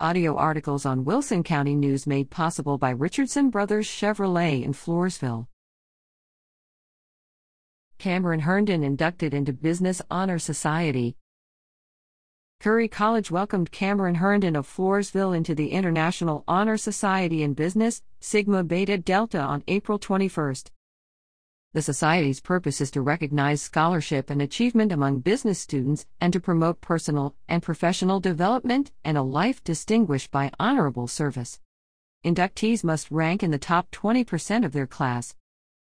Audio articles on Wilson County News made possible by Richardson Brothers Chevrolet in Floresville. Cameron Herndon inducted into Business Honor Society. Curry College welcomed Cameron Herndon of Floresville into the International Honor Society in Business, Sigma Beta Delta, on April 21. The Society's purpose is to recognize scholarship and achievement among business students and to promote personal and professional development and a life distinguished by honorable service. Inductees must rank in the top 20% of their class.